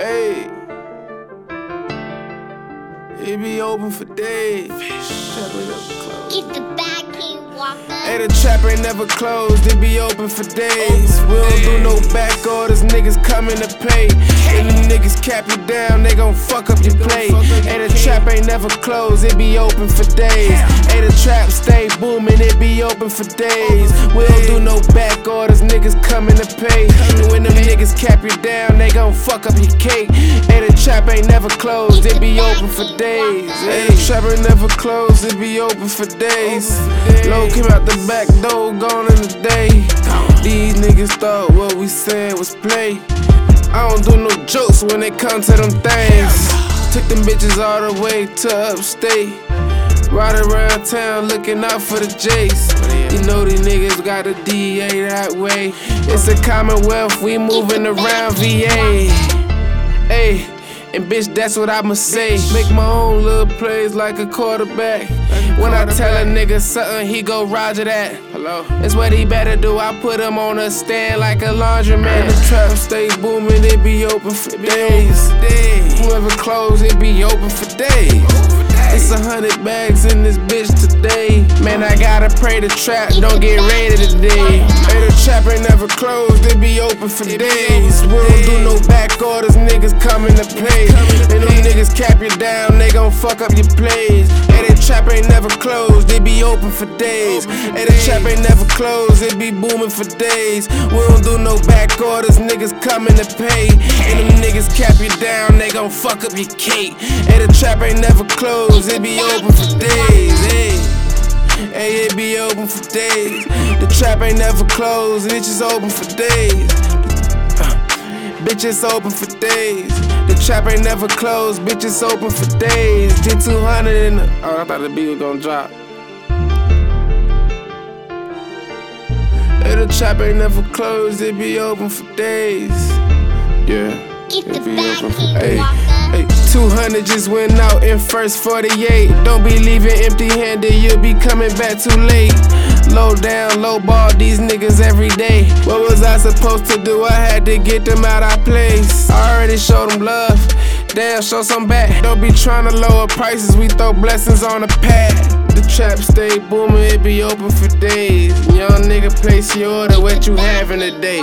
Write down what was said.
Hey. It be open for days. Trap ain't never closed. Get the bag, King Walker. Hey, the trap ain't never closed. It be open for days. We don't do no back orders. Niggas coming to pay. And cap you down. They gon' fuck up your plate. Hey, the trap ain't never closed. It be open for days. Hey, the trap stay booming. It be open for days. We don't do no back orders. Niggas coming to pay. And when them niggas cap you down, they gon' fuck up your cake. Hey, the trap ain't never closed. It be open for days. Hey, the trap ain't never closed. It be open for days. Low came out the back door, gone in the day. These niggas thought what we said was play. I don't do no jokes when it comes to them things. Took them bitches all the way to upstate. Ride around town looking out for the J's. You know these niggas got the DA that way. It's a commonwealth, we moving around VA. Hey, and bitch, that's what I'ma say. Make my own little plays like a quarterback. When I tell a nigga something, he go roger that. Hello. That's what he better do. I put him on a stand like a laundromat. The trap stay booming, it be open for days. Whoever close, it be open for days. It's a hundred bags in this bitch today. Man, I gotta pray the trap don't get raided today. Hey, the trap ain't never closed, it be open for days. We don't do no back orders, niggas coming to play. And them niggas cap you down, they gon' fuck up your plays. Trap ain't never closed, it be open for days. Hey, the trap ain't never closed, it be booming for days. We don't do no back orders, niggas coming to pay. And them niggas cap you down, they gon' fuck up your cake. Hey, the trap ain't never closed, it be open for days. Hey. Hey, it be open for days. The trap ain't never closed, it's just open for days. Uh, bitch, it's open for days. The trap ain't never closed, bitch, it's open for days. Did 200 in the. Oh, I thought the beat was gonna drop. Hey, the trap ain't never closed, it be open for days. Yeah. Get the It be open for- King Hey, hey, 200 just went out in first 48. Don't be leaving empty handed, you'll be coming back too late. Low down, low ball these niggas every day. What was I supposed to do? I had to get them out of place. I already showed them love. Damn, show some back. Don't be trying to lower prices, we throw blessings on the pad. The trap stay booming, it be open for days. Young nigga, place your order, what you having today?